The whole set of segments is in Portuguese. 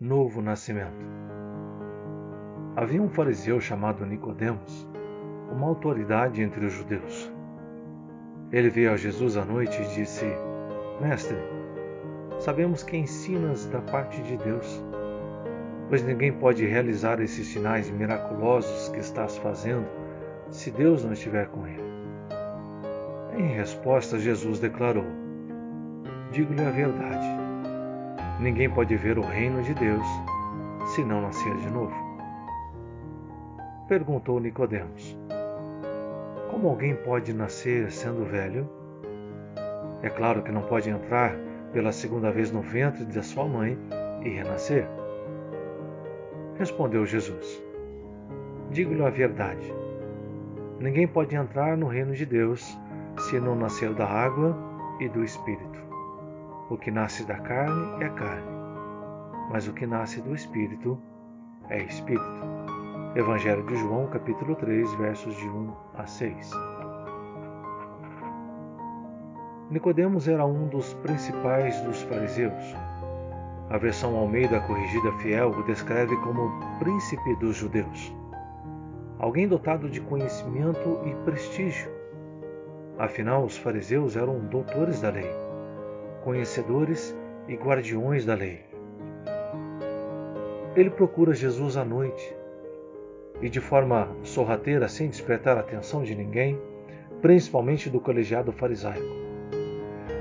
novo nascimento. Havia um fariseu chamado Nicodemos, uma autoridade entre os judeus. Ele veio a Jesus à noite e disse: Mestre, sabemos que ensinas da parte de Deus, pois ninguém pode realizar esses sinais miraculosos que estás fazendo se Deus não estiver com ele. Em resposta, Jesus declarou: Digo-lhe a verdade. Ninguém pode ver o reino de Deus se não nascer de novo. Perguntou Nicodemos: Como alguém pode nascer sendo velho? É claro que não pode entrar pela segunda vez no ventre de sua mãe e renascer. Respondeu Jesus: Digo-lhe a verdade. Ninguém pode entrar no reino de Deus se não nascer da água e do Espírito. O que nasce da carne é carne, mas o que nasce do Espírito é Espírito. Evangelho de João, capítulo 3, versos de 1 a 6. Nicodemos era um dos principais dos fariseus. A versão Almeida Corrigida Fiel o descreve como príncipe dos judeus. Alguém dotado de conhecimento e prestígio. Afinal, os fariseus eram doutores da lei, conhecedores e guardiões da lei. Ele procura Jesus à noite e, de forma sorrateira, sem despertar a atenção de ninguém, principalmente do colegiado farisaico.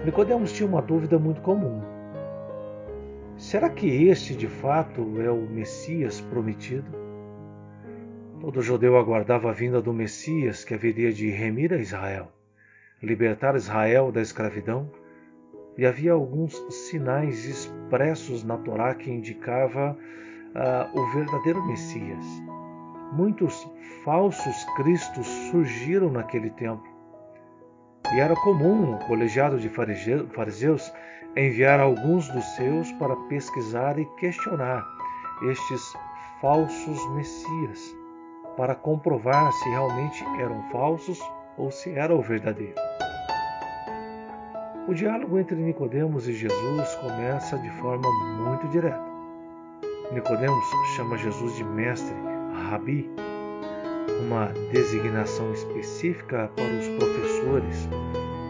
Nicodemos tinha uma dúvida muito comum. Será que este de fato é o Messias prometido? Todo judeu aguardava a vinda do Messias que haveria de remir a Israel, libertar Israel da escravidão, e havia alguns sinais expressos na Torá que indicava uh, o verdadeiro Messias. Muitos falsos cristos surgiram naquele tempo. E era comum o colegiado de fariseus enviar alguns dos seus para pesquisar e questionar estes falsos messias, para comprovar se realmente eram falsos ou se era o verdadeiro. O diálogo entre Nicodemos e Jesus começa de forma muito direta. Nicodemos chama Jesus de mestre, rabi, uma designação específica para os professores,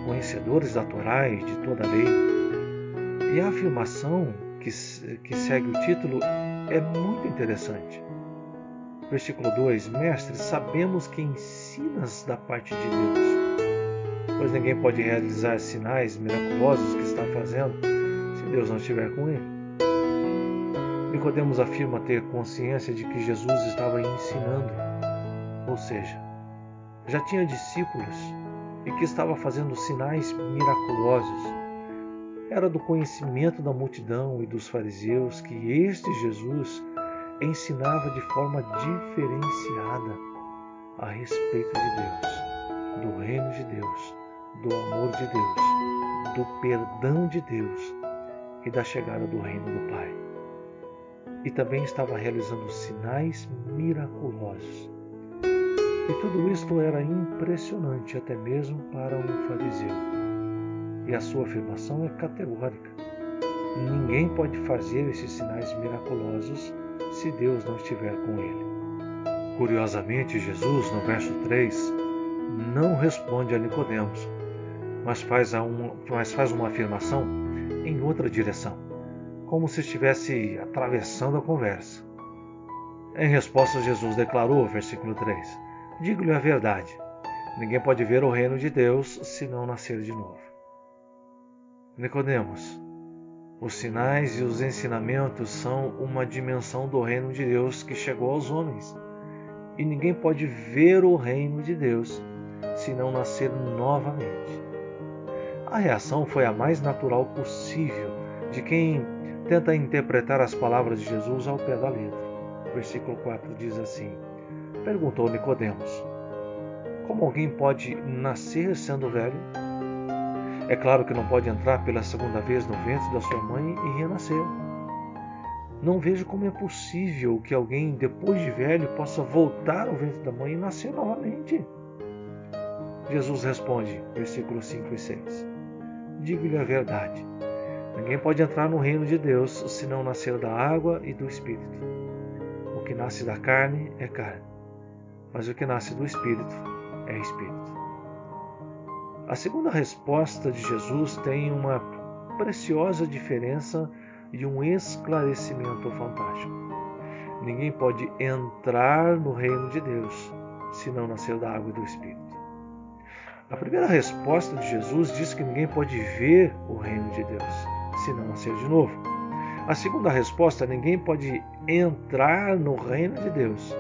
conhecedores da Torá e de toda a lei. E a afirmação que, que segue o título é muito interessante. Versículo 2: Mestre, sabemos que ensinas da parte de Deus, pois ninguém pode realizar sinais miraculosos que está fazendo se Deus não estiver com ele. Nicodemos afirma ter consciência de que Jesus estava ensinando ou seja, já tinha discípulos e que estava fazendo sinais miraculosos. Era do conhecimento da multidão e dos fariseus que este Jesus ensinava de forma diferenciada a respeito de Deus, do reino de Deus, do amor de Deus, do perdão de Deus e da chegada do reino do Pai. E também estava realizando sinais miraculosos e tudo isto era impressionante até mesmo para um fariseu. E a sua afirmação é categórica. Ninguém pode fazer esses sinais miraculosos se Deus não estiver com ele. Curiosamente, Jesus, no verso 3, não responde a Nicodemos, mas faz, uma, mas faz uma afirmação em outra direção, como se estivesse atravessando a conversa. Em resposta, Jesus declarou, versículo 3: Digo-lhe a verdade: ninguém pode ver o reino de Deus se não nascer de novo. Nicodemos, os sinais e os ensinamentos são uma dimensão do reino de Deus que chegou aos homens. E ninguém pode ver o reino de Deus se não nascer novamente. A reação foi a mais natural possível de quem tenta interpretar as palavras de Jesus ao pé da letra. Versículo 4 diz assim: Perguntou Nicodemos: Como alguém pode nascer sendo velho? É claro que não pode entrar pela segunda vez no ventre da sua mãe e renascer. Não vejo como é possível que alguém, depois de velho, possa voltar ao ventre da mãe e nascer novamente. Jesus responde, versículos 5 e 6. Digo-lhe a verdade: Ninguém pode entrar no reino de Deus se não nascer da água e do Espírito. O que nasce da carne é carne, mas o que nasce do Espírito é Espírito. A segunda resposta de Jesus tem uma preciosa diferença e um esclarecimento fantástico. Ninguém pode entrar no reino de Deus se não nascer da água e do Espírito. A primeira resposta de Jesus diz que ninguém pode ver o reino de Deus se não nascer de novo. A segunda resposta, ninguém pode entrar no reino de Deus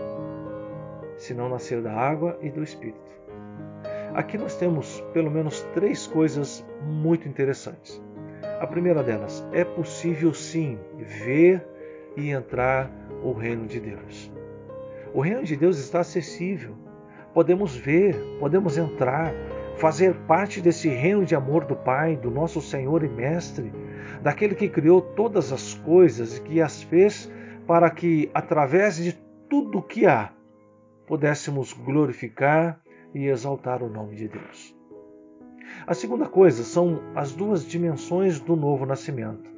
se não nascer da água e do Espírito. Aqui nós temos pelo menos três coisas muito interessantes. A primeira delas, é possível sim ver e entrar o reino de Deus. O reino de Deus está acessível. Podemos ver, podemos entrar, fazer parte desse reino de amor do Pai, do nosso Senhor e Mestre, daquele que criou todas as coisas e que as fez para que, através de tudo o que há, pudéssemos glorificar e exaltar o nome de Deus. A segunda coisa são as duas dimensões do novo nascimento,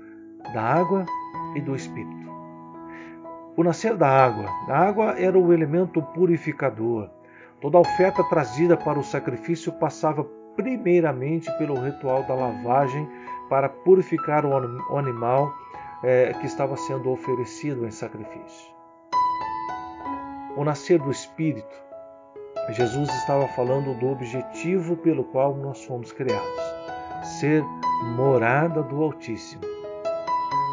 da água e do Espírito. O nascer da água. A água era o elemento purificador. Toda oferta trazida para o sacrifício passava primeiramente pelo ritual da lavagem para purificar o animal é, que estava sendo oferecido em sacrifício. O nascer do Espírito, Jesus estava falando do objetivo pelo qual nós fomos criados: ser morada do Altíssimo.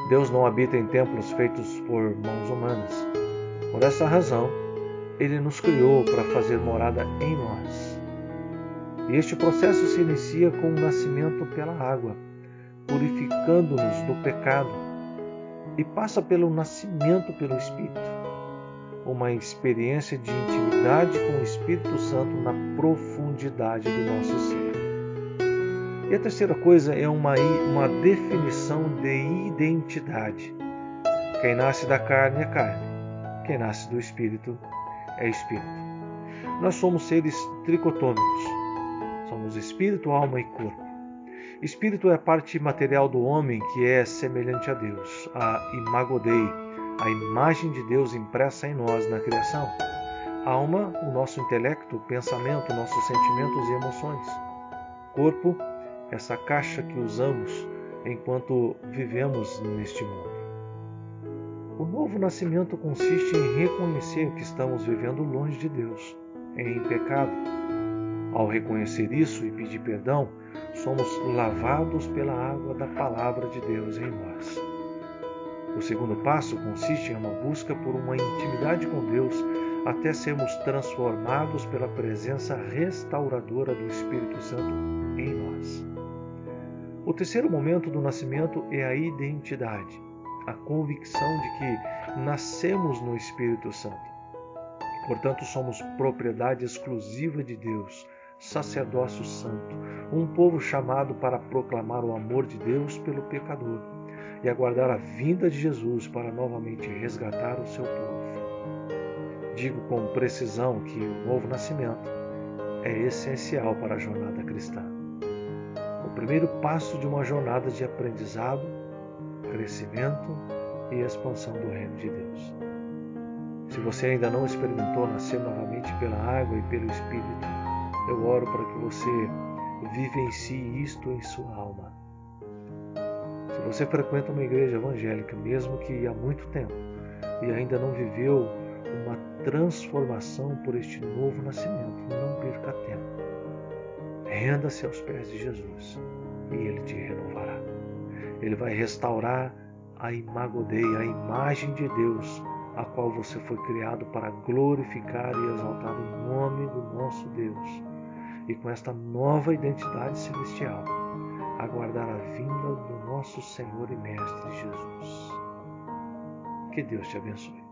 Deus não habita em templos feitos por mãos humanas. Por essa razão, Ele nos criou para fazer morada em nós. E este processo se inicia com o nascimento pela água purificando-nos do pecado, e passa pelo nascimento pelo Espírito, uma experiência de intimidade com o Espírito Santo na profundidade do nosso ser. E a terceira coisa é uma, uma definição de identidade. Quem nasce da carne é carne, quem nasce do Espírito é Espírito. Nós somos seres tricotômicos, somos espírito, alma e corpo. Espírito é a parte material do homem que é semelhante a Deus, a imago Dei, a imagem de Deus impressa em nós na criação. Alma, o nosso intelecto, pensamento, nossos sentimentos e emoções. Corpo, essa caixa que usamos enquanto vivemos neste mundo. O novo nascimento consiste em reconhecer que estamos vivendo longe de Deus, em pecado. Ao reconhecer isso e pedir perdão, somos lavados pela água da palavra de Deus em nós. O segundo passo consiste em uma busca por uma intimidade com Deus até sermos transformados pela presença restauradora do Espírito Santo em nós. O terceiro momento do nascimento é a identidade, a convicção de que nascemos no Espírito Santo. Portanto, somos propriedade exclusiva de Deus sacerdócio santo, um povo chamado para proclamar o amor de Deus pelo pecador e aguardar a vinda de Jesus para novamente resgatar o seu povo. Digo com precisão que o novo nascimento é essencial para a jornada cristã. O primeiro passo de uma jornada de aprendizado, crescimento e expansão do reino de Deus. Se você ainda não experimentou nascer novamente pela água e pelo Espírito, eu oro para que você vivencie isto em sua alma. Se você frequenta uma igreja evangélica, mesmo que há muito tempo, e ainda não viveu uma transformação por este novo nascimento, não perca tempo. Renda-se aos pés de Jesus e ele te renovará. Ele vai restaurar a imagodeia, a imagem de Deus, a qual você foi criado para glorificar e exaltar o nome do nosso Deus e com esta nova identidade celestial, aguardar a vinda do nosso Senhor e Mestre Jesus. Que Deus te abençoe.